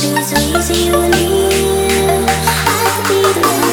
for. We got a good thing going, going. So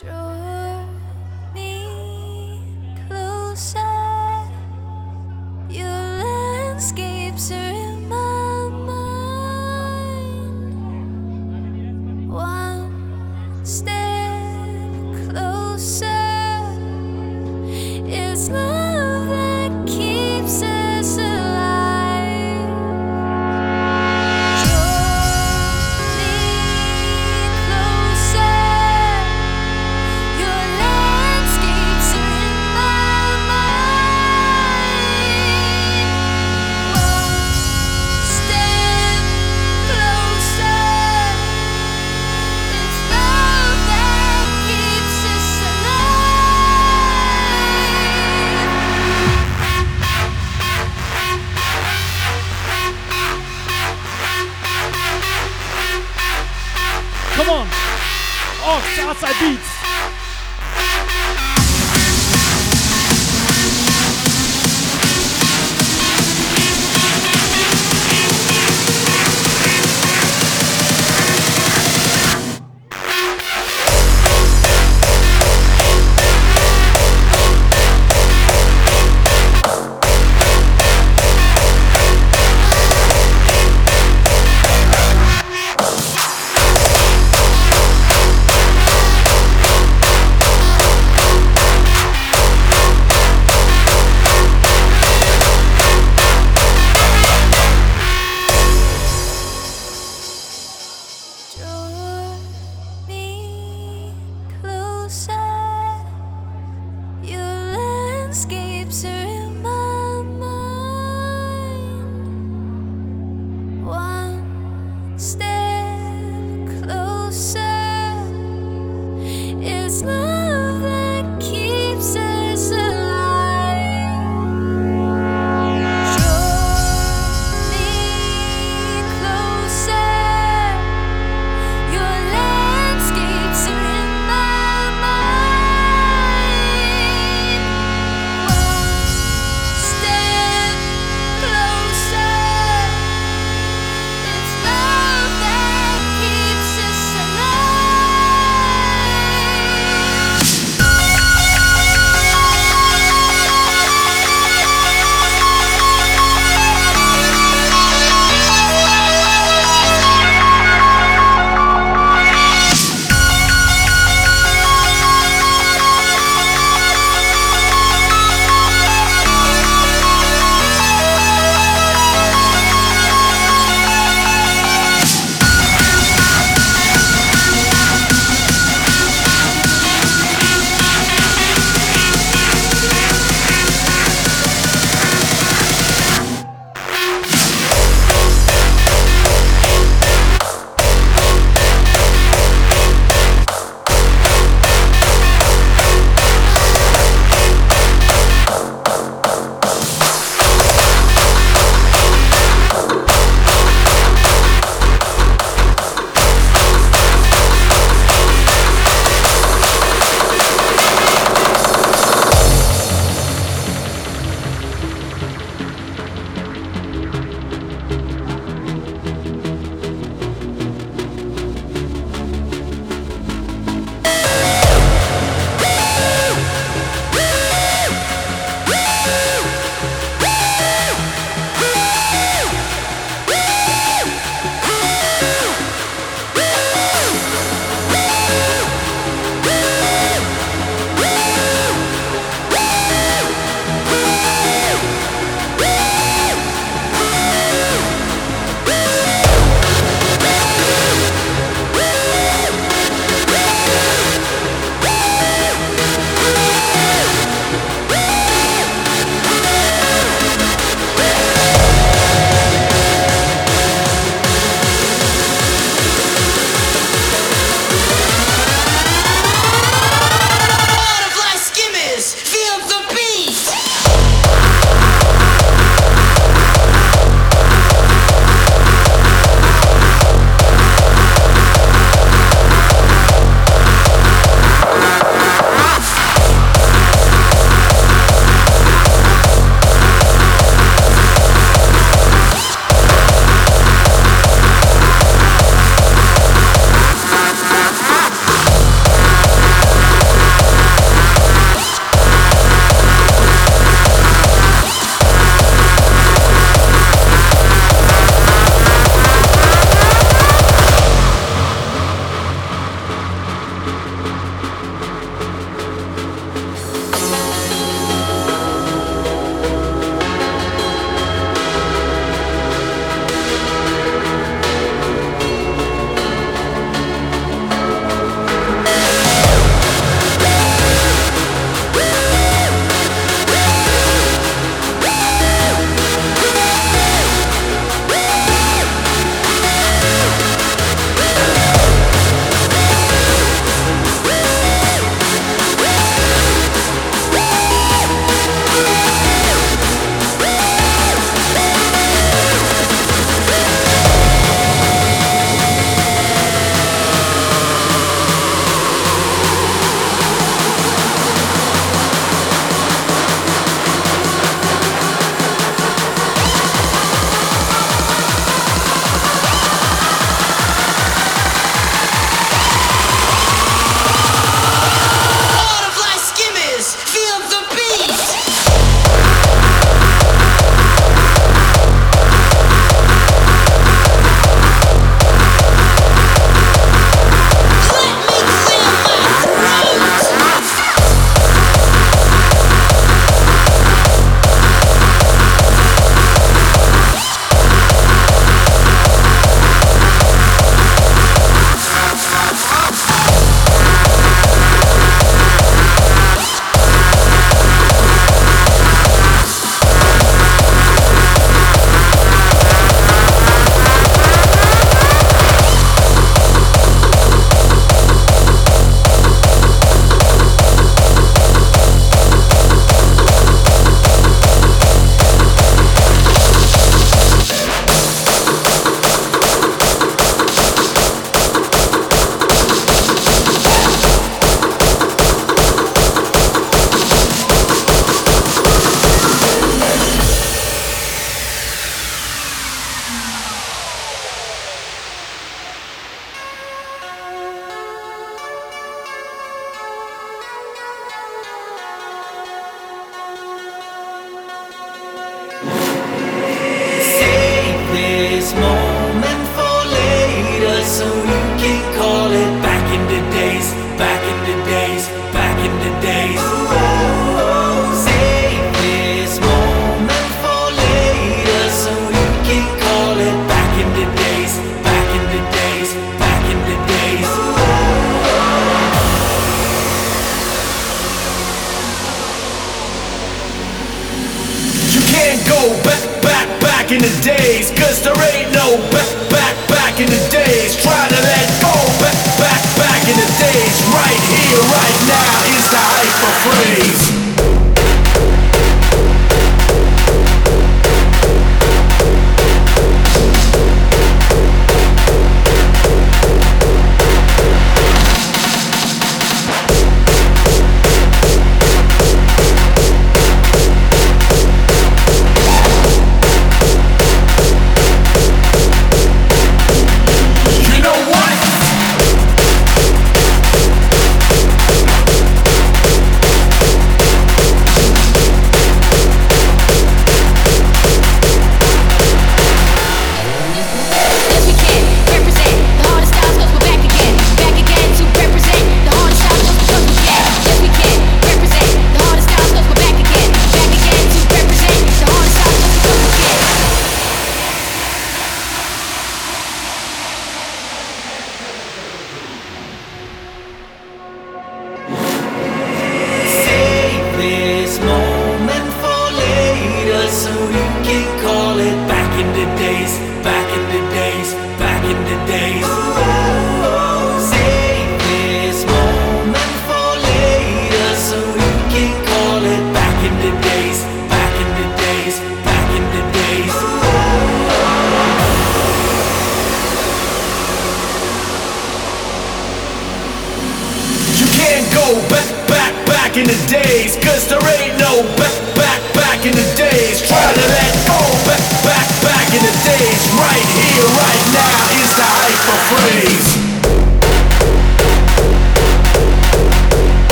true.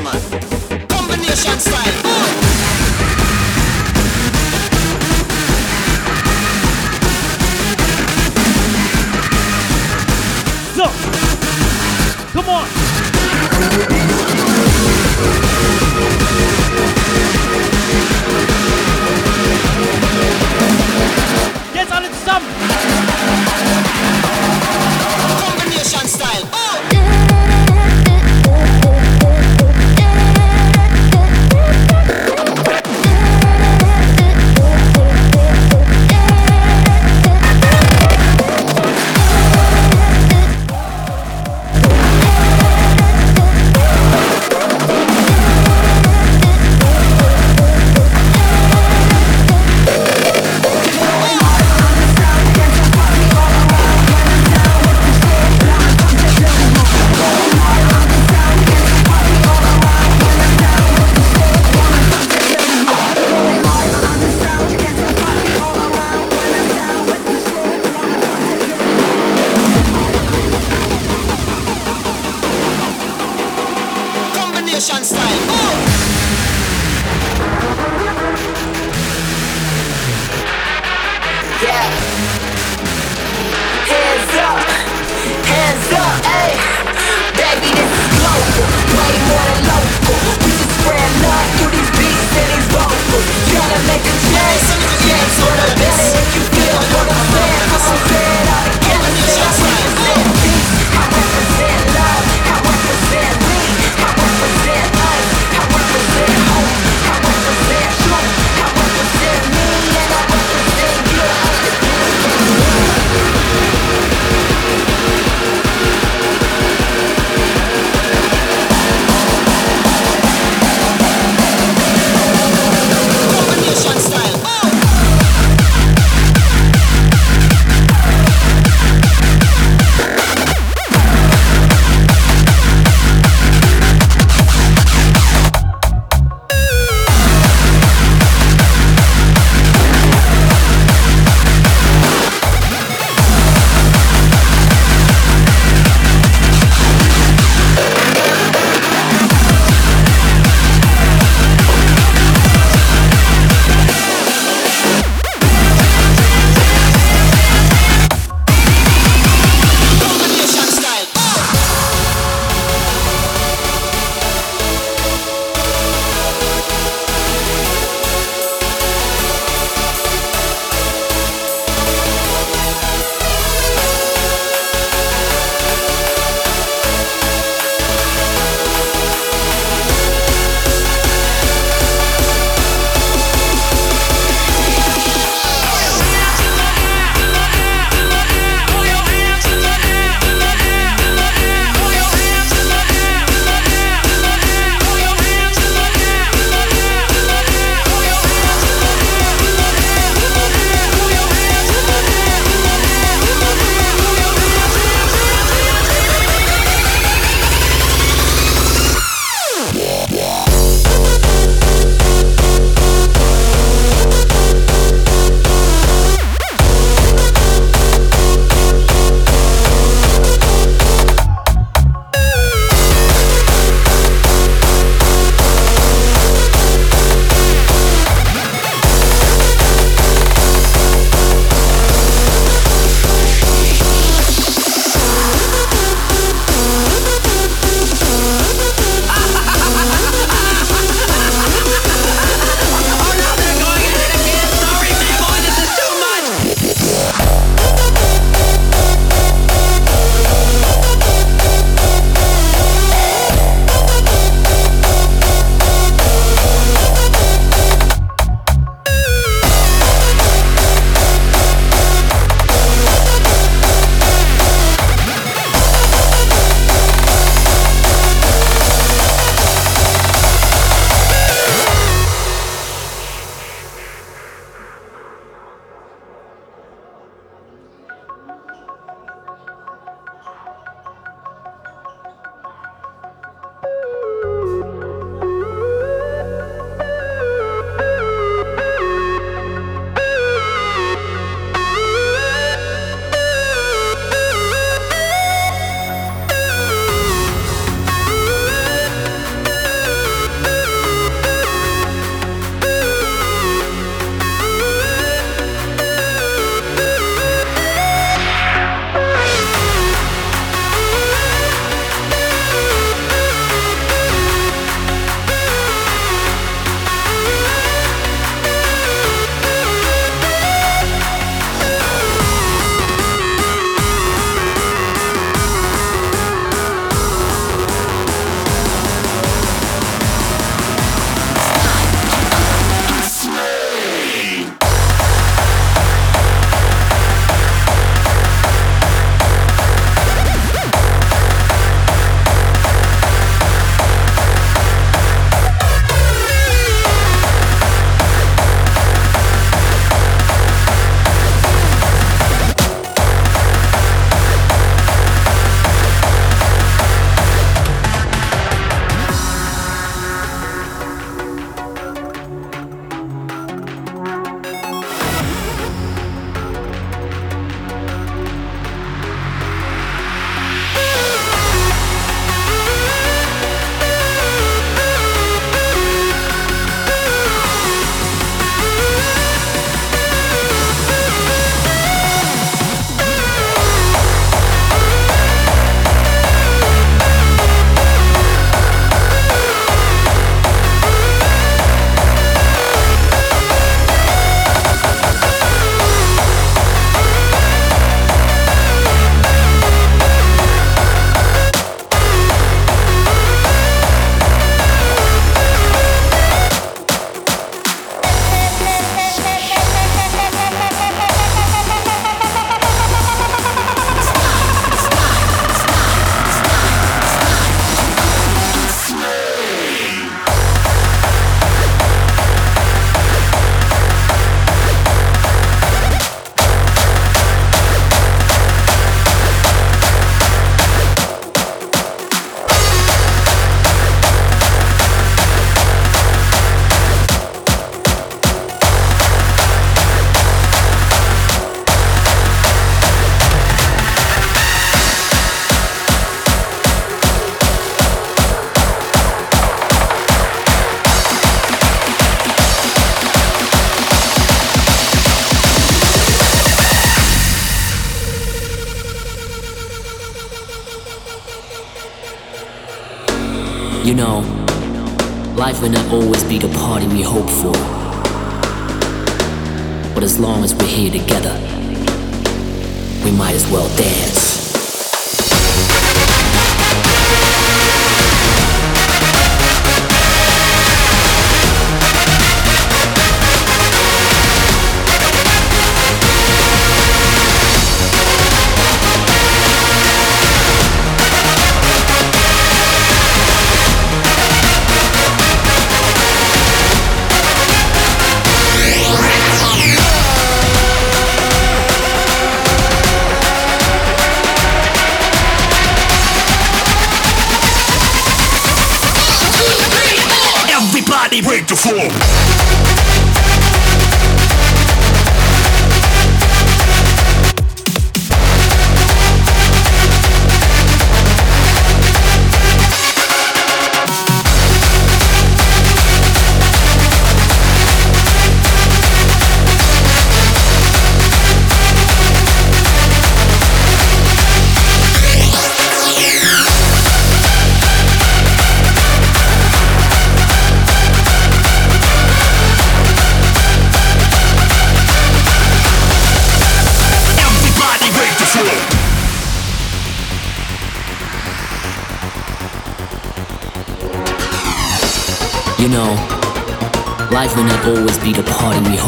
man. Combination style. Boom.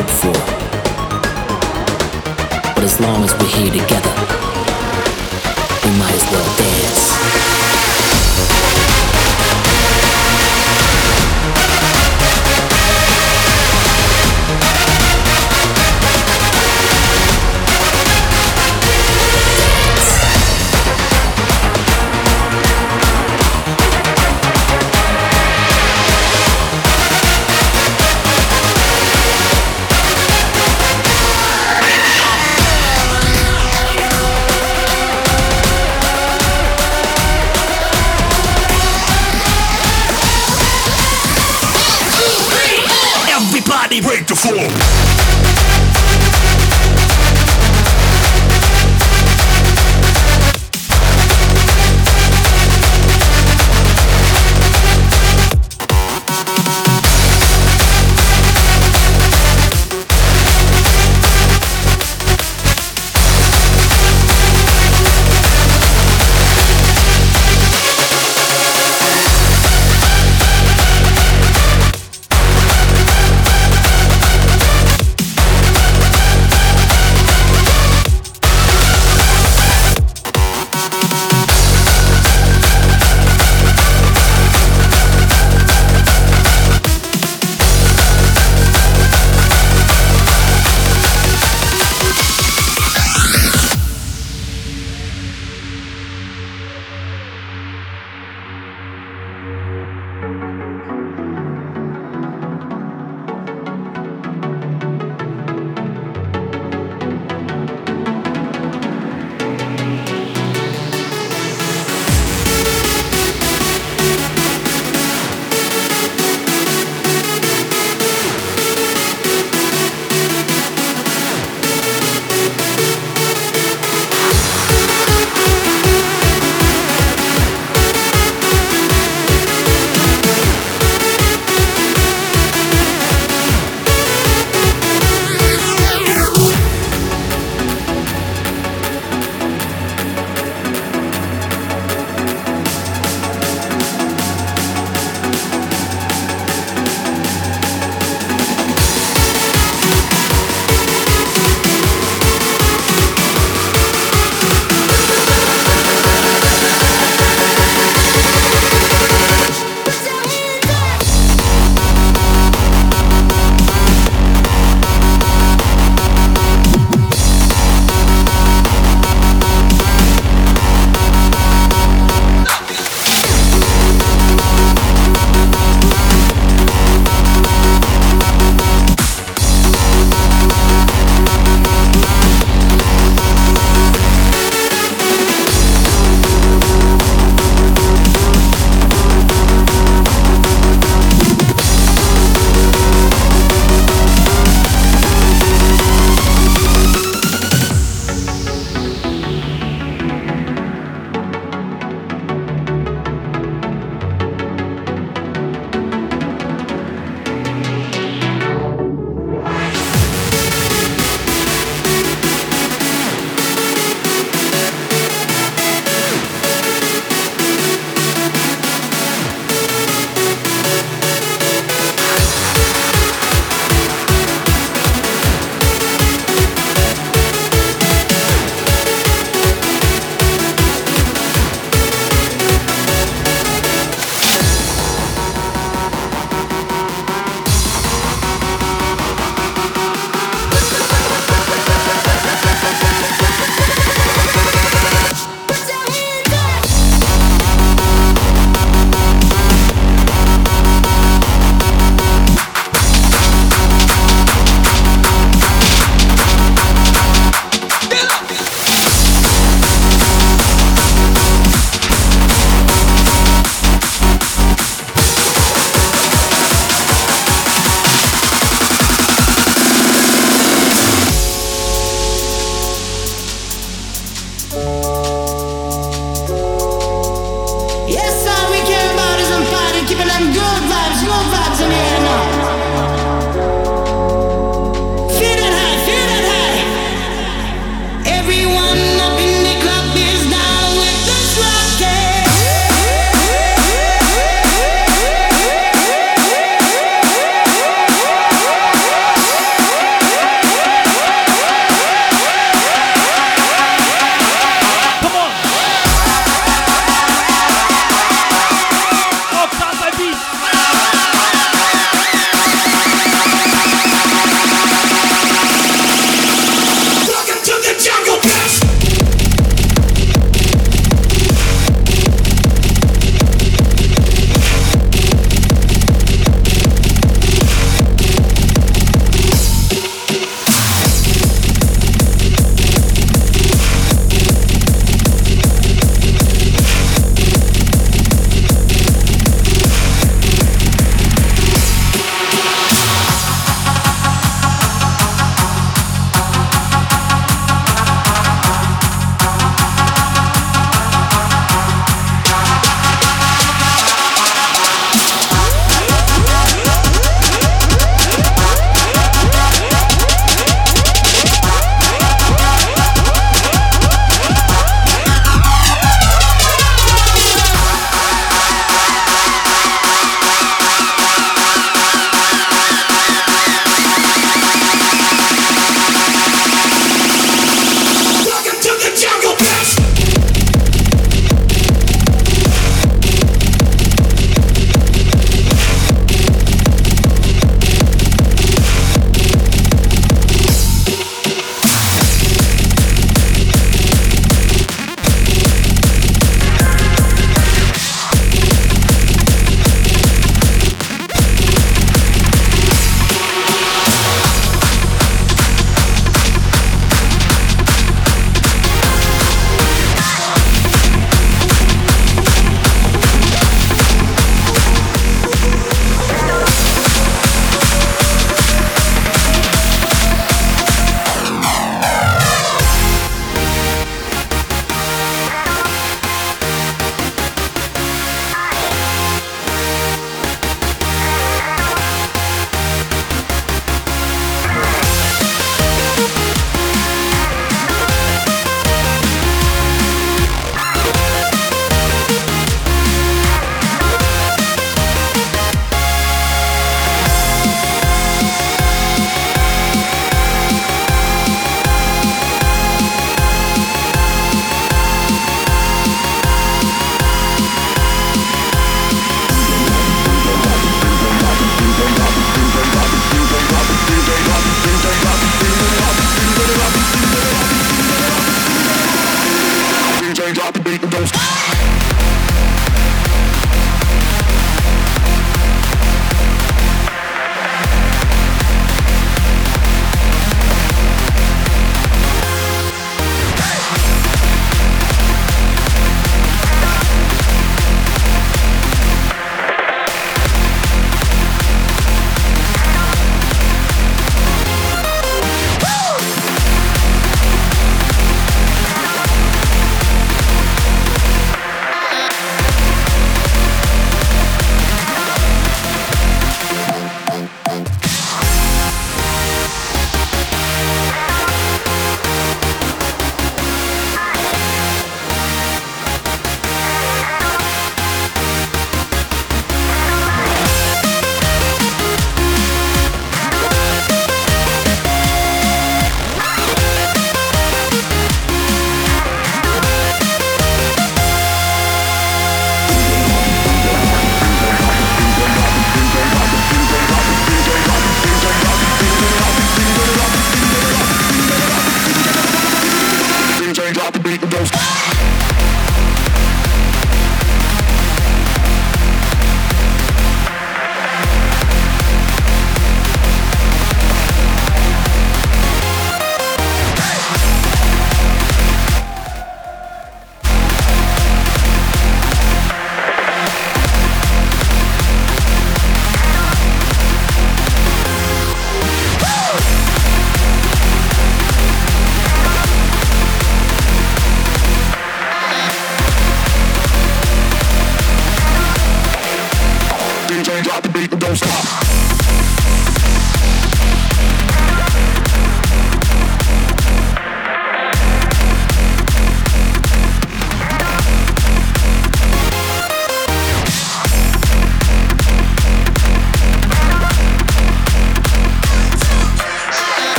Party for.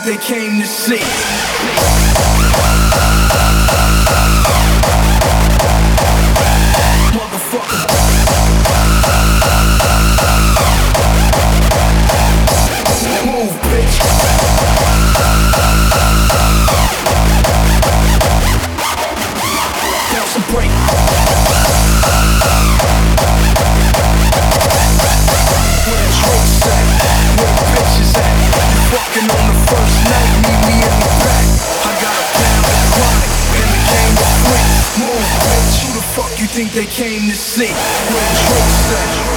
think they came to see. Motherfucker. they came to see. When Drake said.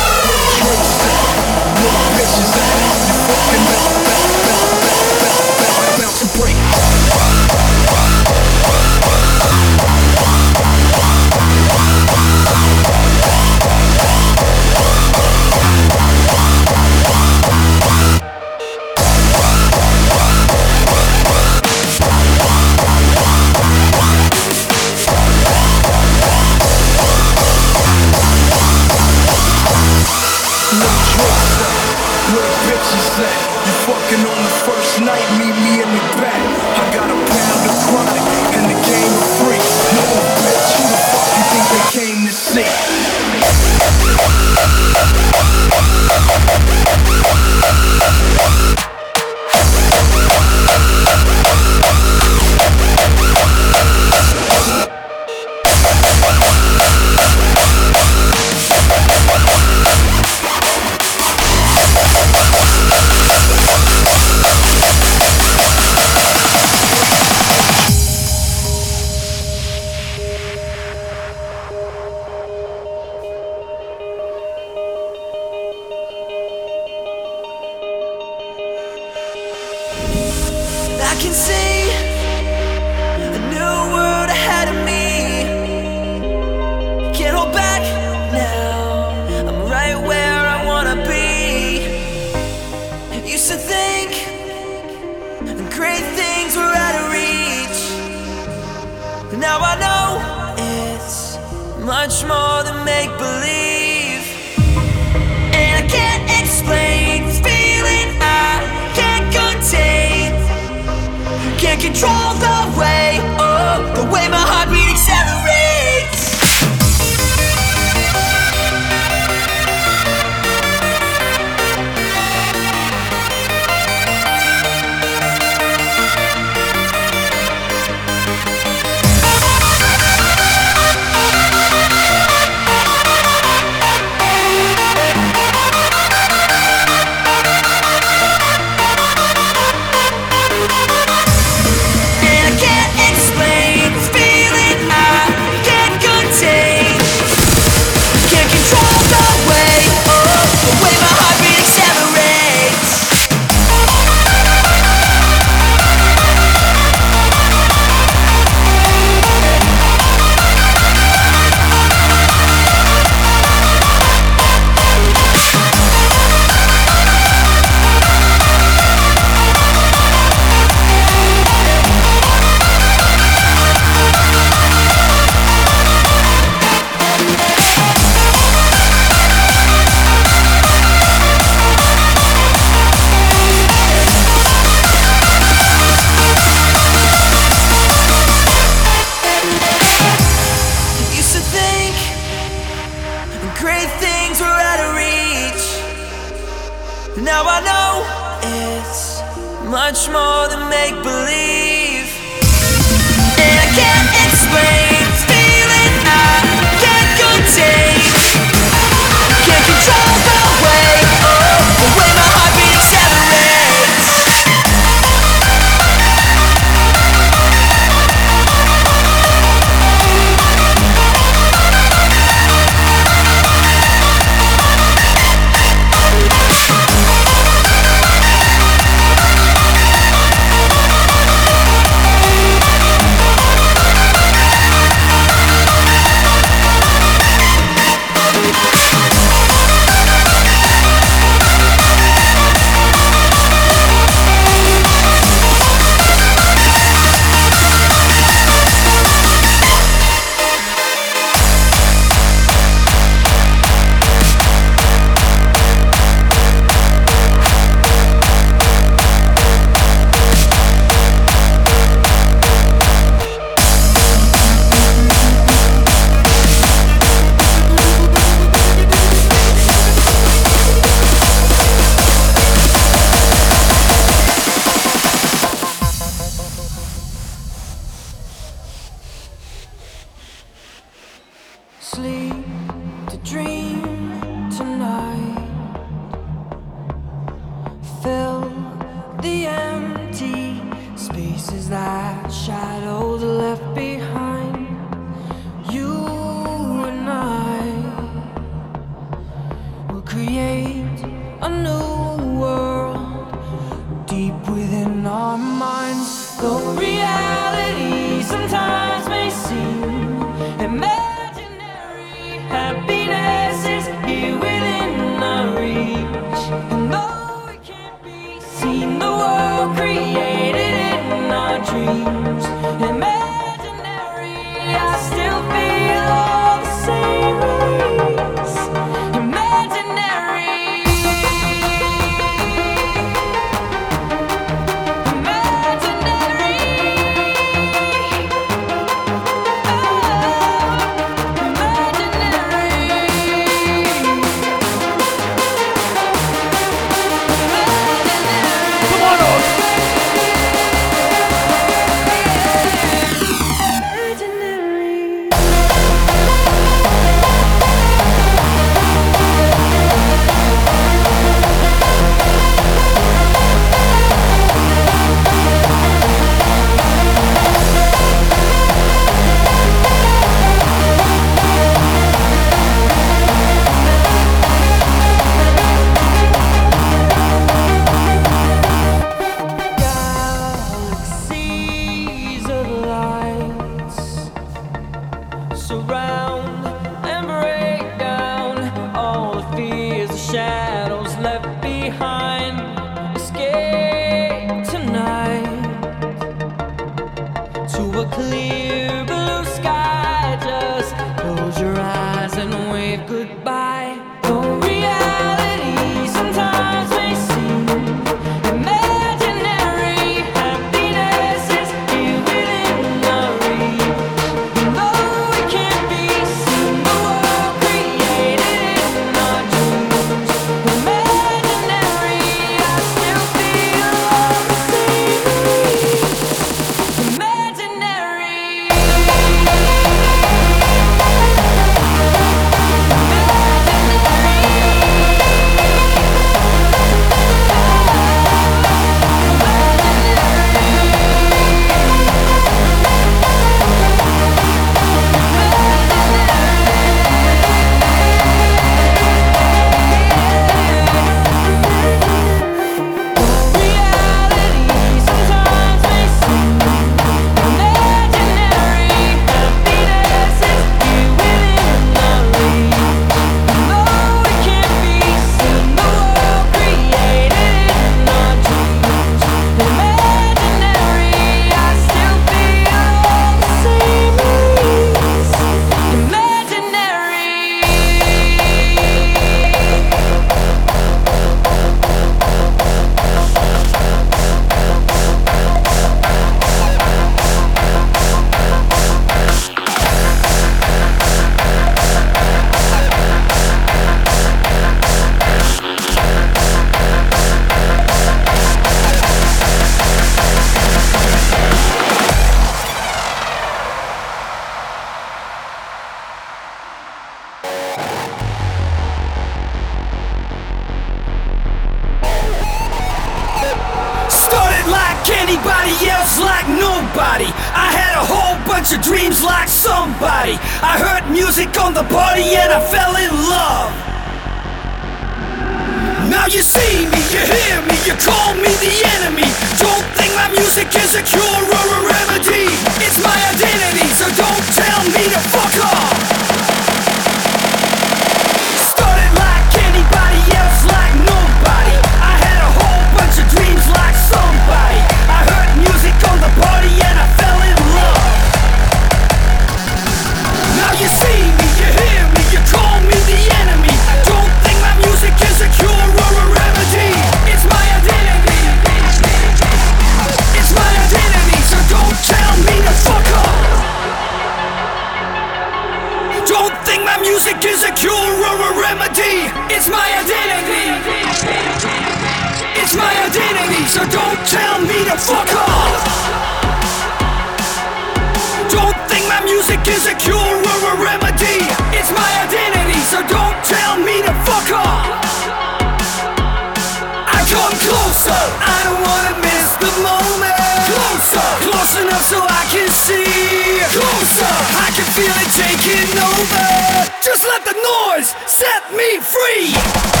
Over. Just let the noise set me free.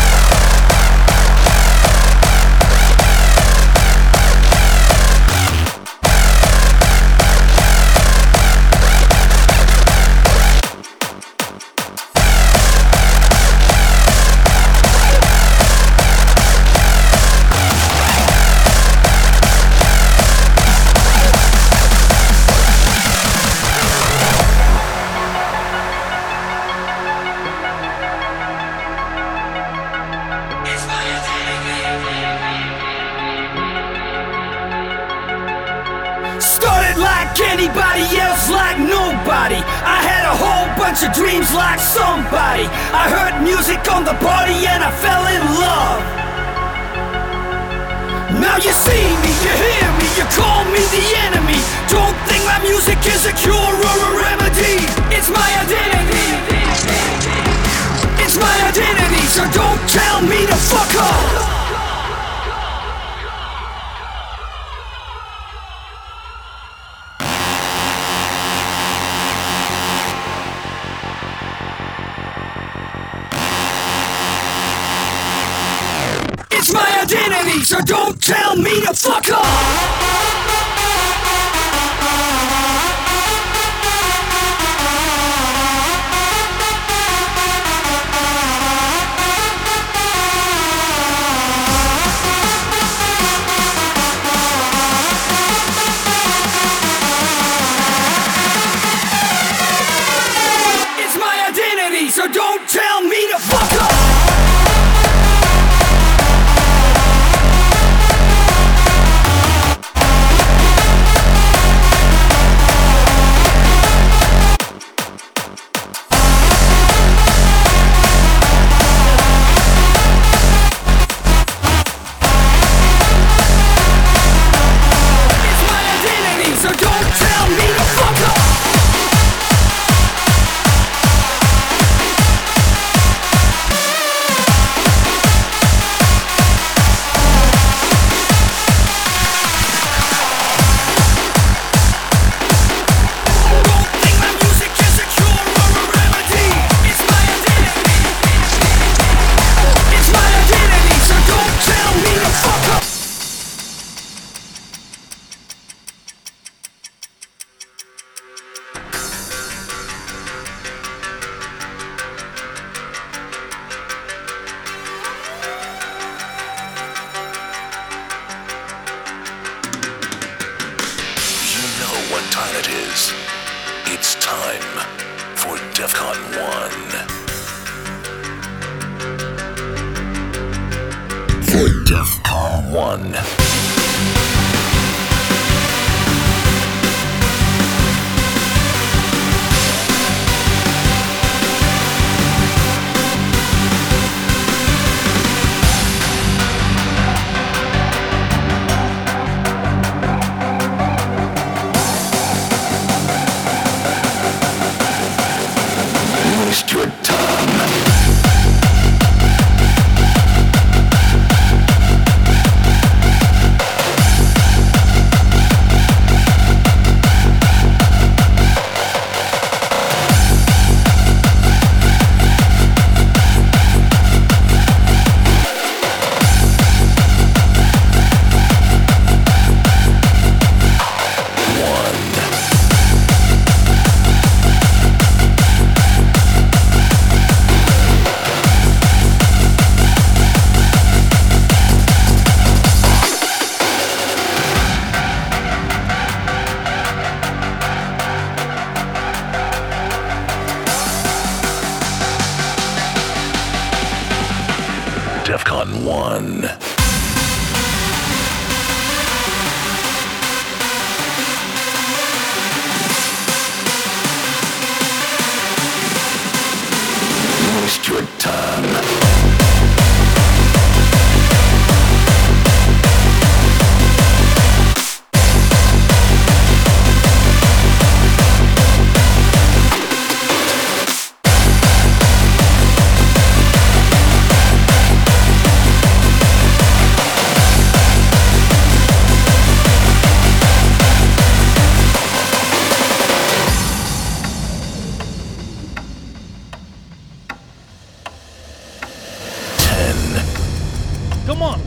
Come on.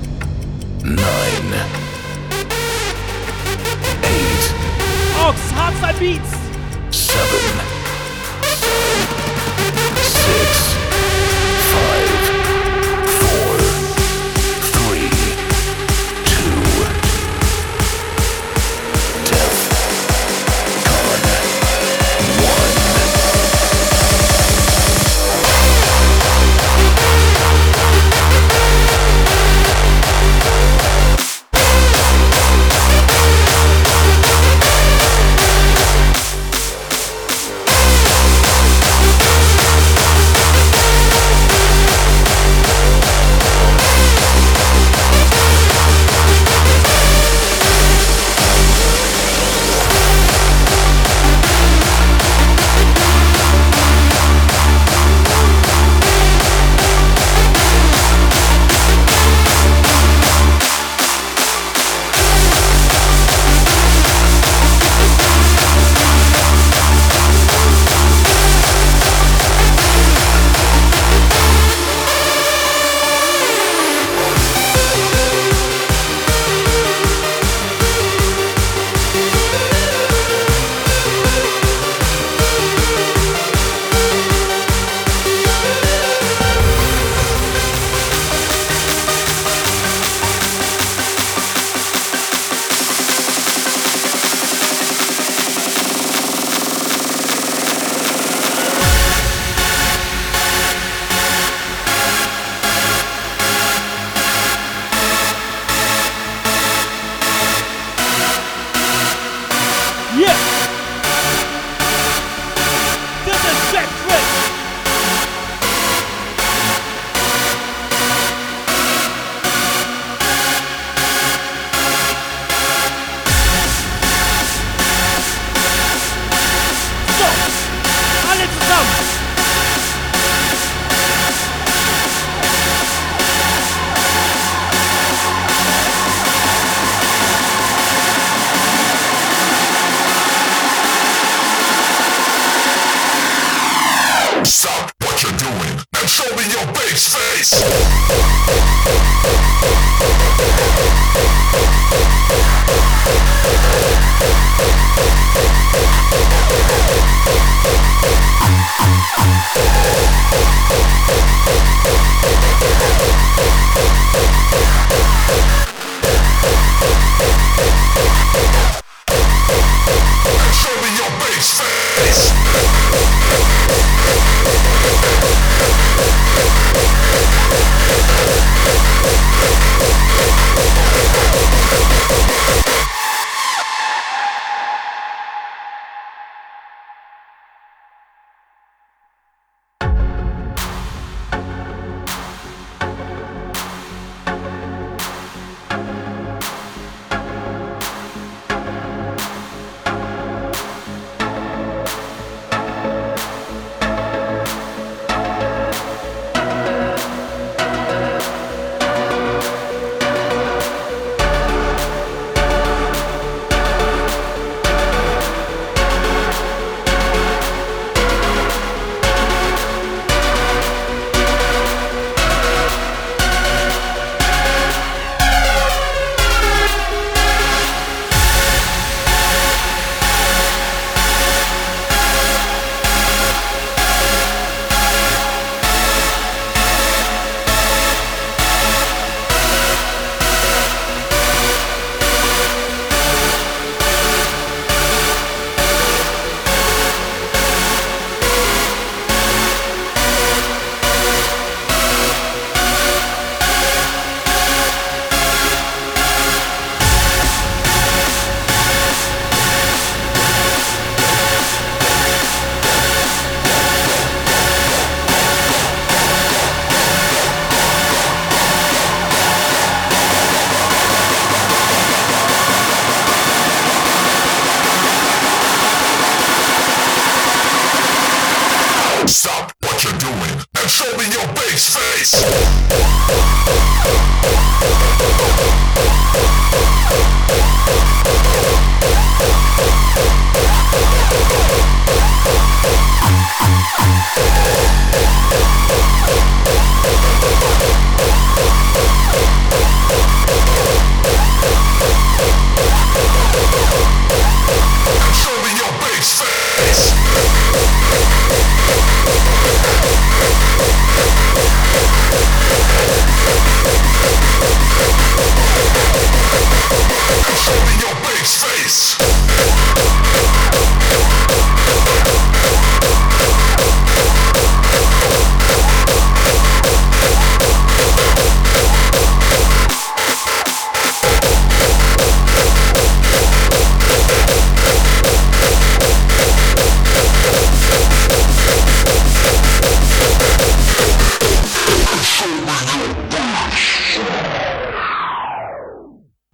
Nine. Eight. Ox hard side beats. Seven.